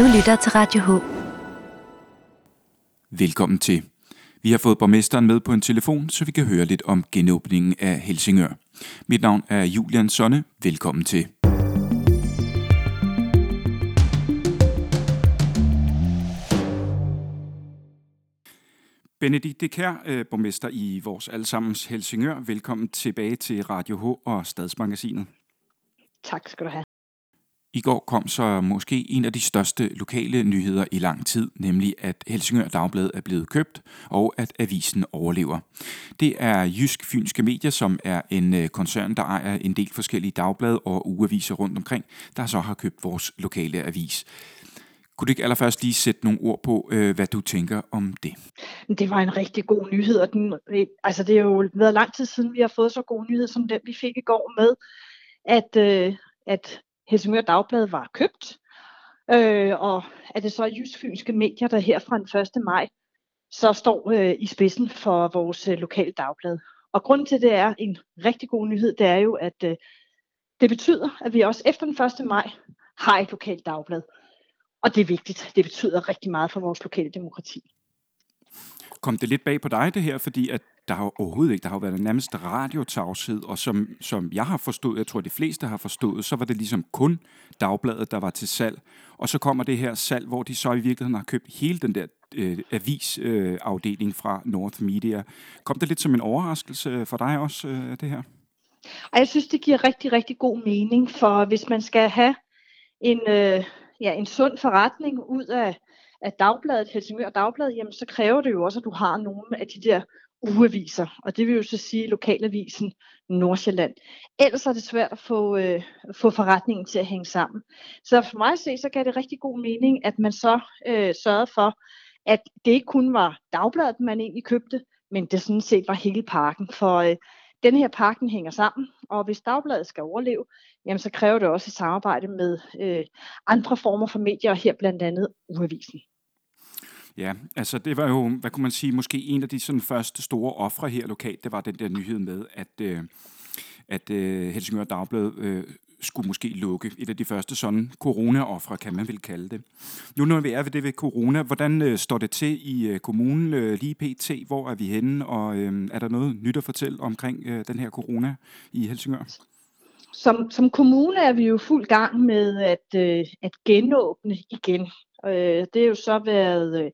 Du lytter til Radio H. Velkommen til. Vi har fået borgmesteren med på en telefon, så vi kan høre lidt om genåbningen af Helsingør. Mit navn er Julian Sonne. Velkommen til. Benedikte Kær, øh, borgmester i vores allesammens Helsingør. Velkommen tilbage til Radio H og Stadsmagasinet. Tak skal du have. I går kom så måske en af de største lokale nyheder i lang tid, nemlig at Helsingør Dagblad er blevet købt, og at avisen overlever. Det er Jysk Fynske Medier, som er en øh, koncern, der ejer en del forskellige dagblade og ugeaviser rundt omkring, der så har købt vores lokale avis. Kunne du ikke allerførst lige sætte nogle ord på, øh, hvad du tænker om det? Det var en rigtig god nyhed, og den, øh, altså det er jo været lang tid siden, vi har fået så god nyhed som den, vi fik i går med, at, at Helsingør Dagblad var købt, øh, og at det så er Jysk Fynske Medier, der her fra den 1. maj så står øh, i spidsen for vores øh, lokale dagblad. Og grunden til, det er en rigtig god nyhed, det er jo, at øh, det betyder, at vi også efter den 1. maj har et lokalt dagblad. Og det er vigtigt. Det betyder rigtig meget for vores lokale demokrati. Kom det lidt bag på dig, det her, fordi at der har overhovedet ikke, der har været nærmest radiotavshed, og som, som jeg har forstået, jeg tror de fleste har forstået, så var det ligesom kun dagbladet, der var til salg. Og så kommer det her salg, hvor de så i virkeligheden har købt hele den der øh, avisafdeling øh, fra North Media. Kom det lidt som en overraskelse for dig også, øh, det her? Og jeg synes, det giver rigtig, rigtig god mening, for hvis man skal have en, øh, ja, en sund forretning ud af, af dagbladet, Helsingør Dagblad, jamen så kræver det jo også, at du har nogle af de der ugeaviser, og det vil jo så sige lokalavisen Nordsjælland. Ellers er det svært at få, øh, få forretningen til at hænge sammen. Så for mig at se, så gav det rigtig god mening, at man så øh, sørgede for, at det ikke kun var dagbladet, man egentlig købte, men det sådan set var hele parken. For øh, den her parken hænger sammen, og hvis dagbladet skal overleve, jamen så kræver det også et samarbejde med øh, andre former for medier, her blandt andet ugeavisen. Ja, altså det var jo, hvad kunne man sige, måske en af de sådan første store ofre her lokalt, det var den der nyhed med, at, øh, at øh, Helsingør Dagblad øh, skulle måske lukke. Et af de første sådan corona-offre, kan man vel kalde det. Nu når vi er ved det ved corona, hvordan øh, står det til i øh, kommunen øh, lige pt? Hvor er vi henne, og øh, er der noget nyt at fortælle omkring øh, den her corona i Helsingør? Som, som kommune er vi jo fuld gang med at, øh, at genåbne igen. Øh, det er jo så været øh,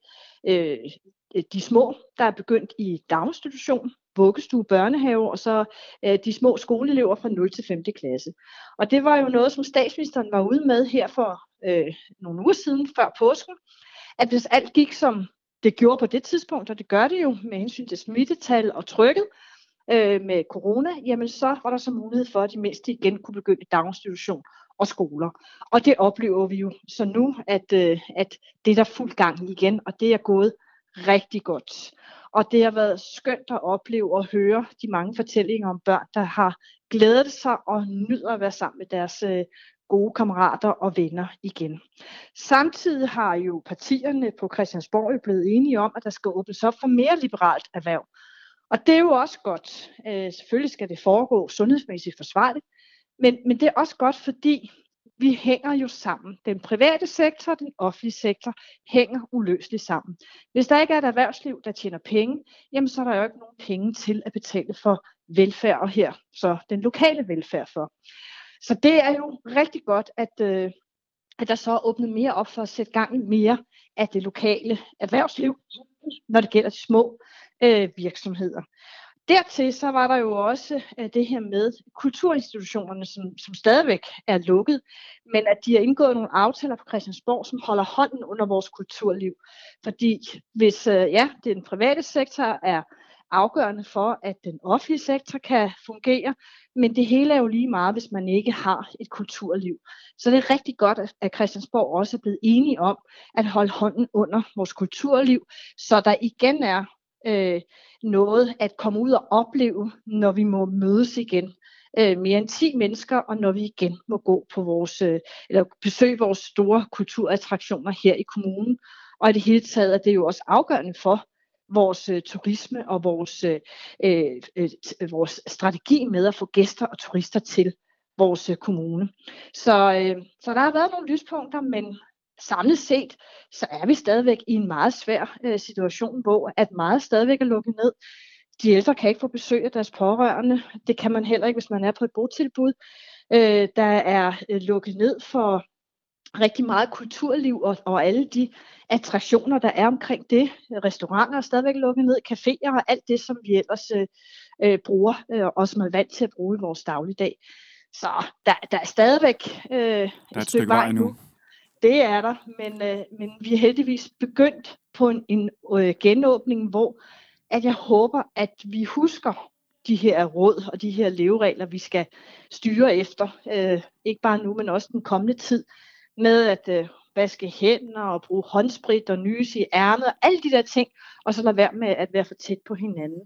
øh, de små, der er begyndt i daginstitution, vuggestue, børnehave, og så øh, de små skoleelever fra 0 til 5. klasse. Og det var jo noget, som statsministeren var ude med her for øh, nogle uger siden, før påsken, at hvis alt gik som det gjorde på det tidspunkt, og det gør det jo med hensyn til smittetal og trykket øh, med corona, jamen så var der så mulighed for, at de mindste igen kunne begynde i daginstitution og skoler. Og det oplever vi jo så nu, at, øh, at det er der fuld gang igen, og det er gået rigtig godt. Og det har været skønt at opleve og høre de mange fortællinger om børn, der har glædet sig og nyder at være sammen med deres øh, gode kammerater og venner igen. Samtidig har jo partierne på Christiansborg jo blevet enige om, at der skal åbnes op for mere liberalt erhverv. Og det er jo også godt. Øh, selvfølgelig skal det foregå sundhedsmæssigt forsvarligt, men, men det er også godt, fordi vi hænger jo sammen. Den private sektor og den offentlige sektor hænger uløseligt sammen. Hvis der ikke er et erhvervsliv, der tjener penge, jamen så er der jo ikke nogen penge til at betale for velfærd og her, så den lokale velfærd for. Så det er jo rigtig godt, at, øh, at der så er åbnet mere op for at sætte gang i mere af det lokale erhvervsliv, når det gælder de små øh, virksomheder. Dertil så var der jo også øh, det her med kulturinstitutionerne, som, som stadigvæk er lukket, men at de har indgået nogle aftaler på Christiansborg, som holder hånden under vores kulturliv. Fordi hvis øh, ja, den private sektor er afgørende for, at den offentlige sektor kan fungere, men det hele er jo lige meget, hvis man ikke har et kulturliv. Så det er rigtig godt, at Christiansborg også er blevet enige om at holde hånden under vores kulturliv, så der igen er øh, noget at komme ud og opleve, når vi må mødes igen. Øh, mere end 10 mennesker, og når vi igen må gå på vores, øh, eller besøge vores store kulturattraktioner her i kommunen. Og i det hele taget er det jo også afgørende for vores øh, turisme og vores, øh, øh, øh, øh vores strategi med at få gæster og turister til vores øh, kommune. Så, øh, så der har været nogle lyspunkter, men samlet set, så er vi stadigvæk i en meget svær øh, situation, hvor at meget stadigvæk er lukket ned. De ældre kan ikke få besøg af deres pårørende. Det kan man heller ikke, hvis man er på et botilbud. Øh, der er øh, lukket ned for rigtig meget kulturliv og, og alle de attraktioner, der er omkring det. Restauranter er stadigvæk lukket ned, caféer og alt det, som vi ellers øh, øh, bruger, øh, og som er vant til at bruge i vores dagligdag. Så der, der er stadigvæk øh, der er et, et stykke vej nu. nu. Det er der, men, øh, men vi er heldigvis begyndt på en, en øh, genåbning, hvor at jeg håber, at vi husker de her råd og de her leveregler, vi skal styre efter. Øh, ikke bare nu, men også den kommende tid med at øh, vaske hænder og bruge håndsprit og nys i ærmet og alle de der ting, og så lade være med at være for tæt på hinanden.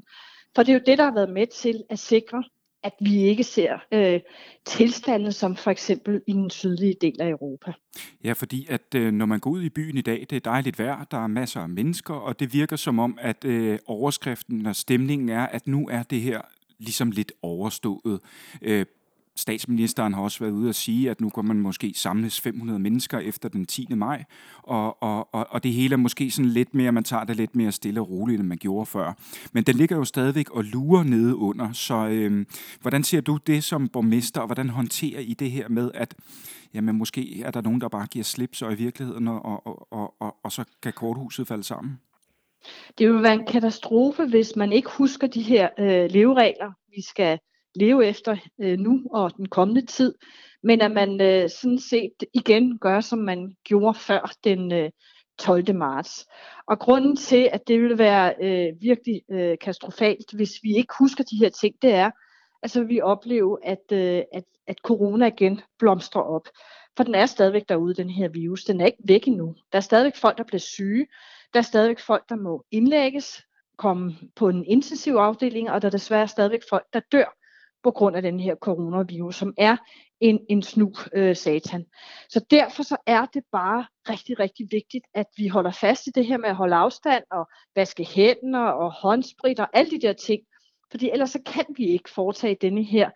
For det er jo det, der har været med til at sikre, at vi ikke ser øh, tilstanden som for eksempel i den sydlige del af Europa. Ja, fordi at øh, når man går ud i byen i dag, det er dejligt vejr, der er masser af mennesker, og det virker som om, at øh, overskriften og stemningen er, at nu er det her ligesom lidt overstået. Øh, Statsministeren har også været ude at sige, at nu kan man måske samles 500 mennesker efter den 10. maj, og, og, og, og det hele er måske sådan lidt mere, man tager det lidt mere stille og roligt, end man gjorde før. Men den ligger jo stadigvæk og lurer nede under, så øh, hvordan ser du det som borgmester, og hvordan håndterer I det her med, at jamen, måske er der nogen, der bare giver slip så i virkeligheden, og, og, og, og, og så kan korthuset falde sammen? Det vil være en katastrofe, hvis man ikke husker de her øh, leveregler, vi skal leve efter øh, nu og den kommende tid, men at man øh, sådan set igen gør, som man gjorde før den øh, 12. marts. Og grunden til, at det ville være øh, virkelig øh, katastrofalt, hvis vi ikke husker de her ting, det er, altså vi oplever, at, øh, at, at corona igen blomstrer op. For den er stadigvæk derude, den her virus. Den er ikke væk endnu. Der er stadigvæk folk, der bliver syge. Der er stadigvæk folk, der må indlægges, komme på en intensiv afdeling, og der er desværre stadigvæk folk, der dør på grund af den her coronavirus, som er en, en snu øh, satan. Så derfor så er det bare rigtig, rigtig vigtigt, at vi holder fast i det her med at holde afstand og vaske hænder og håndsprit og alle de der ting. Fordi ellers så kan vi ikke foretage denne her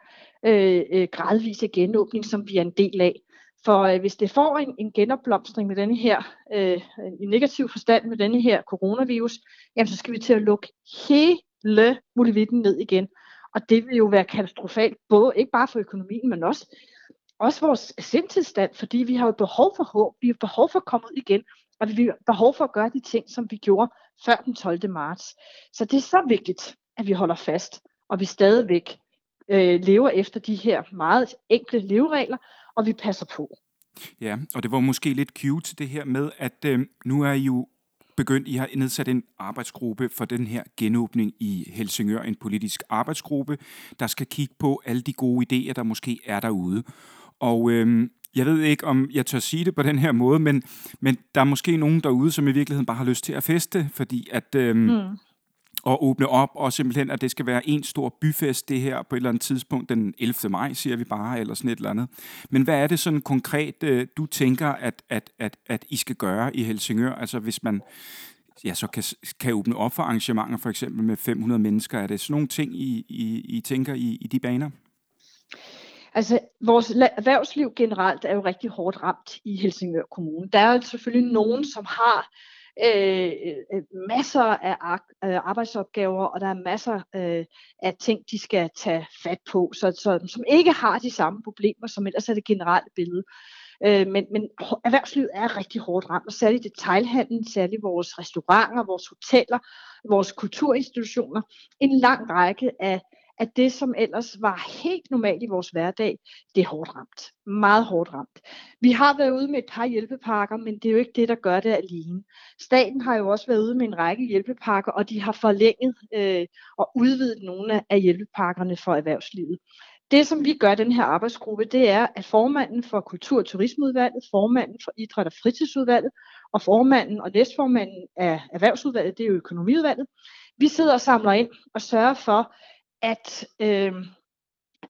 øh, øh, gradvise genåbning, som vi er en del af. For øh, hvis det får en, en genopblomstring med denne her, øh, en negativ forstand med denne her coronavirus, jamen så skal vi til at lukke hele muligheden ned igen. Og det vil jo være katastrofalt, både ikke bare for økonomien, men også, også vores sindtilstand, fordi vi har jo behov for håb, vi har behov for at komme ud igen, og vi har behov for at gøre de ting, som vi gjorde før den 12. marts. Så det er så vigtigt, at vi holder fast, og vi stadigvæk øh, lever efter de her meget enkle leveregler, og vi passer på. Ja, og det var måske lidt cute det her med, at øh, nu er I jo begyndt, I har nedsat en arbejdsgruppe for den her genåbning i Helsingør, en politisk arbejdsgruppe, der skal kigge på alle de gode idéer, der måske er derude. Og øhm, jeg ved ikke, om jeg tør sige det på den her måde, men, men der er måske nogen derude, som i virkeligheden bare har lyst til at feste, fordi at... øhm, mm at åbne op, og simpelthen, at det skal være en stor byfest, det her på et eller andet tidspunkt, den 11. maj, siger vi bare, eller sådan et eller andet. Men hvad er det sådan konkret, øh, du tænker, at, at, at, at I skal gøre i Helsingør? Altså hvis man ja, så kan, kan åbne op for arrangementer, for eksempel med 500 mennesker. Er det sådan nogle ting, I, I, I tænker i, i de baner? Altså, vores erhvervsliv generelt er jo rigtig hårdt ramt i Helsingør Kommune. Der er selvfølgelig nogen, som har Øh, øh, masser af øh, arbejdsopgaver, og der er masser øh, af ting, de skal tage fat på, så, så, som ikke har de samme problemer, som ellers er det generelle billede. Øh, men, men erhvervslivet er rigtig hårdt ramt, og særligt detailhandlen, særligt vores restauranter, vores hoteller, vores kulturinstitutioner, en lang række af at det, som ellers var helt normalt i vores hverdag, det er hårdt ramt. Meget hårdt ramt. Vi har været ude med et par hjælpepakker, men det er jo ikke det, der gør det alene. Staten har jo også været ude med en række hjælpepakker, og de har forlænget øh, og udvidet nogle af hjælpepakkerne for erhvervslivet. Det, som vi gør den her arbejdsgruppe, det er, at formanden for Kultur- og Turismeudvalget, formanden for Idræt- og Fritidsudvalget og formanden og næstformanden af Erhvervsudvalget, det er jo Økonomiudvalget, vi sidder og samler ind og sørger for, at øh,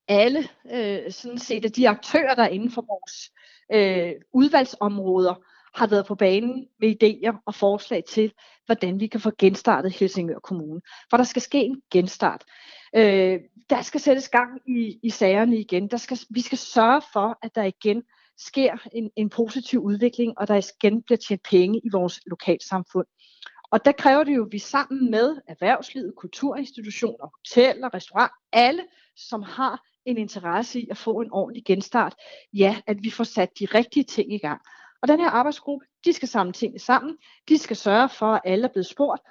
alle øh, sådan set, at de aktører, der er inden for vores øh, udvalgsområder, har været på banen med idéer og forslag til, hvordan vi kan få genstartet Helsingør Kommune. For der skal ske en genstart. Øh, der skal sættes gang i, i sagerne igen. Der skal, vi skal sørge for, at der igen sker en, en positiv udvikling, og der igen bliver tjent penge i vores lokalsamfund. Og der kræver det jo, at vi sammen med erhvervslivet, kulturinstitutioner, hoteller, restaurant, alle, som har en interesse i at få en ordentlig genstart, ja, at vi får sat de rigtige ting i gang. Og den her arbejdsgruppe, de skal samle tingene sammen, de skal sørge for, at alle er blevet spurgt,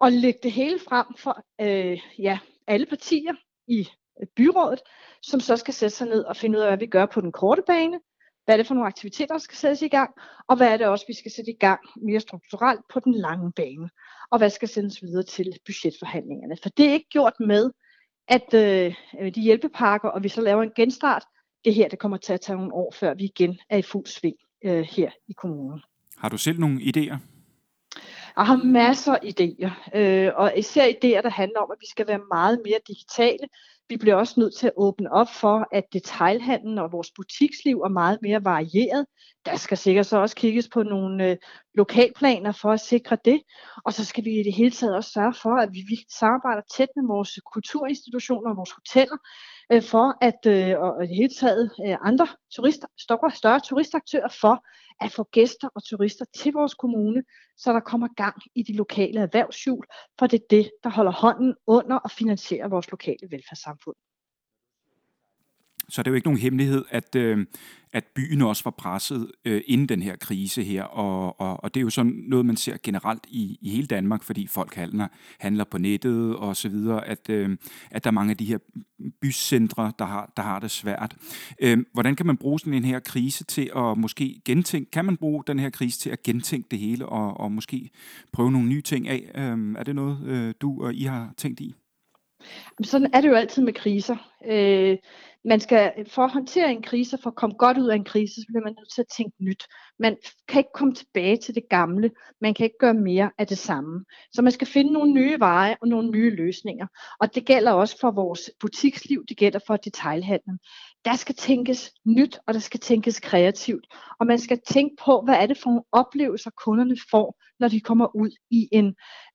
og lægge det hele frem for øh, ja, alle partier i byrådet, som så skal sætte sig ned og finde ud af, hvad vi gør på den korte bane, hvad er det for nogle aktiviteter, der skal sættes i gang, og hvad er det også, vi skal sætte i gang mere strukturelt på den lange bane, og hvad skal sendes videre til budgetforhandlingerne. For det er ikke gjort med, at øh, de hjælpepakker, og vi så laver en genstart, det her det kommer til at tage nogle år, før vi igen er i fuld sving øh, her i kommunen. Har du selv nogle idéer? Jeg har masser af idéer, øh, og især idéer, der handler om, at vi skal være meget mere digitale. Vi bliver også nødt til at åbne op for, at detailhandlen og vores butiksliv er meget mere varieret. Der skal sikkert så også kigges på nogle øh, lokalplaner for at sikre det. Og så skal vi i det hele taget også sørge for, at vi, vi samarbejder tæt med vores kulturinstitutioner og vores hoteller, øh, for at, øh, og i det hele taget øh, andre turister, større, større turistaktører for at få gæster og turister til vores kommune, så der kommer gang i de lokale erhvervshjul, for det er det, der holder hånden under og finansierer vores lokale velfærdssamfund. Så det er jo ikke nogen hemmelighed, at, øh, at byen også var presset øh, inden den her krise her, og, og, og det er jo sådan noget, man ser generelt i, i hele Danmark, fordi folk handler, handler på nettet og så videre, at, øh, at der er mange af de her bycentre, der har, der har det svært. Øh, hvordan kan man bruge sådan en her krise til at måske gentænke, kan man bruge den her krise til at gentænke det hele, og, og måske prøve nogle nye ting af? Øh, er det noget, øh, du og I har tænkt i? Sådan er det jo altid med kriser. Øh, man skal, øh, for at håndtere en krise, for at komme godt ud af en krise, så bliver man nødt til at tænke nyt. Man kan ikke komme tilbage til det gamle. Man kan ikke gøre mere af det samme. Så man skal finde nogle nye veje og nogle nye løsninger. Og det gælder også for vores butiksliv, det gælder for detailhandlen. Der skal tænkes nyt, og der skal tænkes kreativt. Og man skal tænke på, hvad er det for nogle oplevelser, kunderne får, når de kommer ud i en,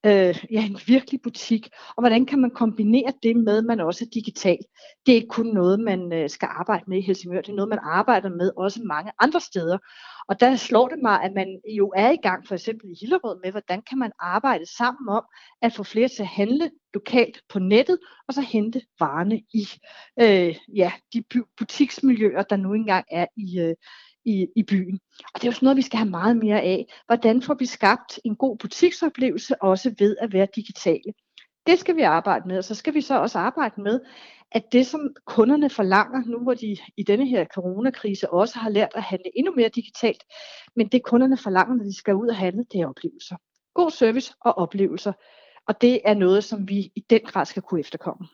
øh, ja, en virkelig butik. Og hvordan kan man kombinere det med, at man også er digital. Det er ikke kun noget, man øh, skal arbejde med i Helsingør. Det er noget, man arbejder med også mange andre steder. Og der slår det mig, at man jo er i gang, for eksempel i Hillerød, med, hvordan kan man arbejde sammen om at få flere til at handle lokalt på nettet, og så hente varerne i øh, ja, de butiksmiljøer, der nu engang er i, øh, i, i byen. Og det er jo sådan noget, vi skal have meget mere af. Hvordan får vi skabt en god butiksoplevelse, også ved at være digitale? Det skal vi arbejde med, og så skal vi så også arbejde med, at det, som kunderne forlanger, nu hvor de i denne her coronakrise også har lært at handle endnu mere digitalt, men det kunderne forlanger, når de skal ud og handle, det er oplevelser. God service og oplevelser. Og det er noget, som vi i den grad skal kunne efterkomme.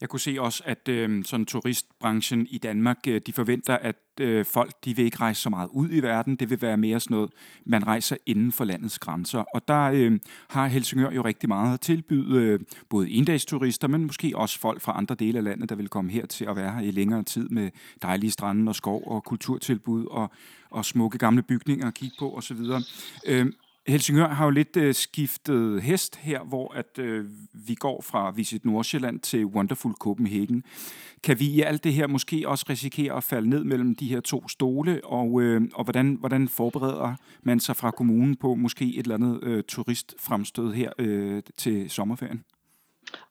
Jeg kunne se også, at øh, sådan turistbranchen i Danmark, øh, de forventer, at øh, folk de vil ikke rejse så meget ud i verden. Det vil være mere sådan noget, man rejser inden for landets grænser. Og der øh, har Helsingør jo rigtig meget at tilbyde, øh, både endagsturister, men måske også folk fra andre dele af landet, der vil komme her til at være her i længere tid med dejlige strande og skov og kulturtilbud og, og smukke gamle bygninger at kigge på osv. Øh, Helsingør har jo lidt øh, skiftet hest her, hvor at øh, vi går fra Visit Nordsjælland til Wonderful Copenhagen. Kan vi i alt det her måske også risikere at falde ned mellem de her to stole, og, øh, og hvordan, hvordan forbereder man sig fra kommunen på måske et eller andet øh, turistfremstød her øh, til sommerferien?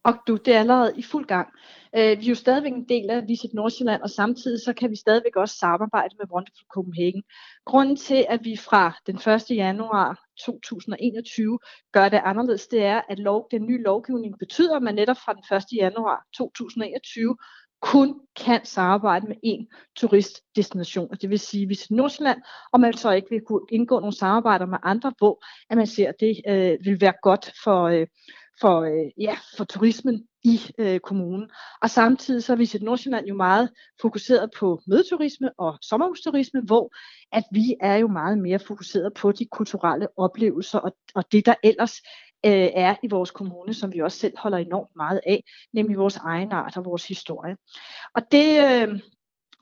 Og du, det er allerede i fuld gang. Øh, vi er jo stadigvæk en del af Visit Nordsjælland, og samtidig så kan vi stadigvæk også samarbejde med Wonderful Copenhagen. Grunden til, at vi fra den 1. januar 2021 gør det anderledes, det er, at lov, den nye lovgivning betyder, at man netop fra den 1. januar 2021 kun kan samarbejde med én turistdestination, og det vil sige Visit Nordsjælland, og man så ikke vil kunne indgå nogle samarbejder med andre, hvor at man ser, at det øh, vil være godt for, øh, for, øh, ja, for turismen i øh, kommunen. Og samtidig så er Visit Nordsjælland jo meget fokuseret på mødeturisme og sommerhusturisme, hvor at vi er jo meget mere fokuseret på de kulturelle oplevelser og, og det, der ellers øh, er i vores kommune, som vi også selv holder enormt meget af, nemlig vores egen art og vores historie. Og det, øh,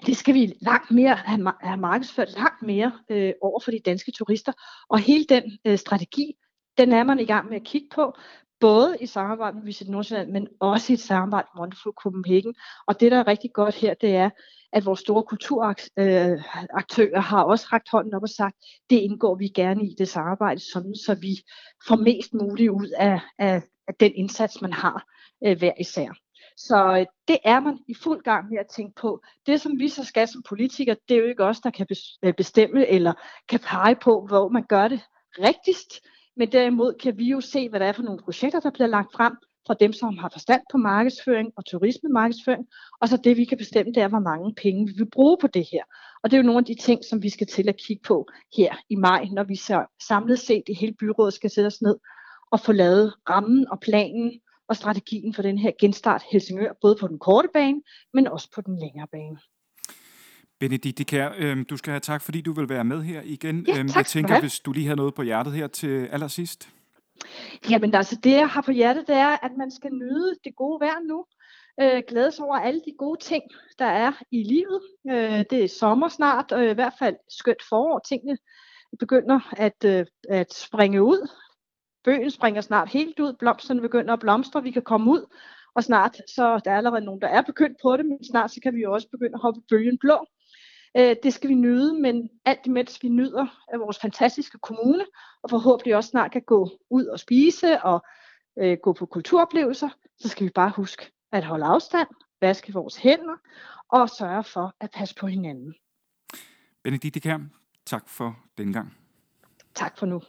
det skal vi langt mere have, have markedsført langt mere øh, over for de danske turister. Og hele den øh, strategi, den er man i gang med at kigge på, både i samarbejde med Visit Nordsjælland, men også i et samarbejde med Wonderful Copenhagen. Og det, der er rigtig godt her, det er, at vores store kulturaktører øh, har også rakt hånden op og sagt, det indgår vi gerne i det samarbejde, sådan, så vi får mest muligt ud af, af, af den indsats, man har øh, hver især. Så øh, det er man i fuld gang med at tænke på. Det, som vi så skal som politikere, det er jo ikke os, der kan øh, bestemme eller kan pege på, hvor man gør det rigtigst. Men derimod kan vi jo se, hvad der er for nogle projekter, der bliver lagt frem fra dem, som har forstand på markedsføring og turismemarkedsføring. Og så det, vi kan bestemme, det er, hvor mange penge vi vil bruge på det her. Og det er jo nogle af de ting, som vi skal til at kigge på her i maj, når vi så samlet set i hele byrådet skal sætte os ned og få lavet rammen og planen og strategien for den her genstart Helsingør, både på den korte bane, men også på den længere bane. Benedikte Kær, øh, du skal have tak, fordi du vil være med her igen. Ja, øhm, tak jeg tænker, hvis du lige har noget på hjertet her til allersidst. Jamen altså, det jeg har på hjertet, det er, at man skal nyde det gode vejr nu. Øh, glædes over alle de gode ting, der er i livet. Øh, det er sommer snart, og i hvert fald skønt forår. Tingene begynder at, øh, at springe ud. Bøgen springer snart helt ud, blomsterne begynder at blomstre, vi kan komme ud, og snart, så der er allerede nogen, der er begyndt på det, men snart så kan vi jo også begynde at hoppe bølgen blå. Øh, det skal vi nyde, men alt imens vi nyder af vores fantastiske kommune, og forhåbentlig også snart kan gå ud og spise og øh, gå på kulturoplevelser, så skal vi bare huske at holde afstand, vaske vores hænder og sørge for at passe på hinanden. Benedikte Kærm, tak for den gang. Tak for nu.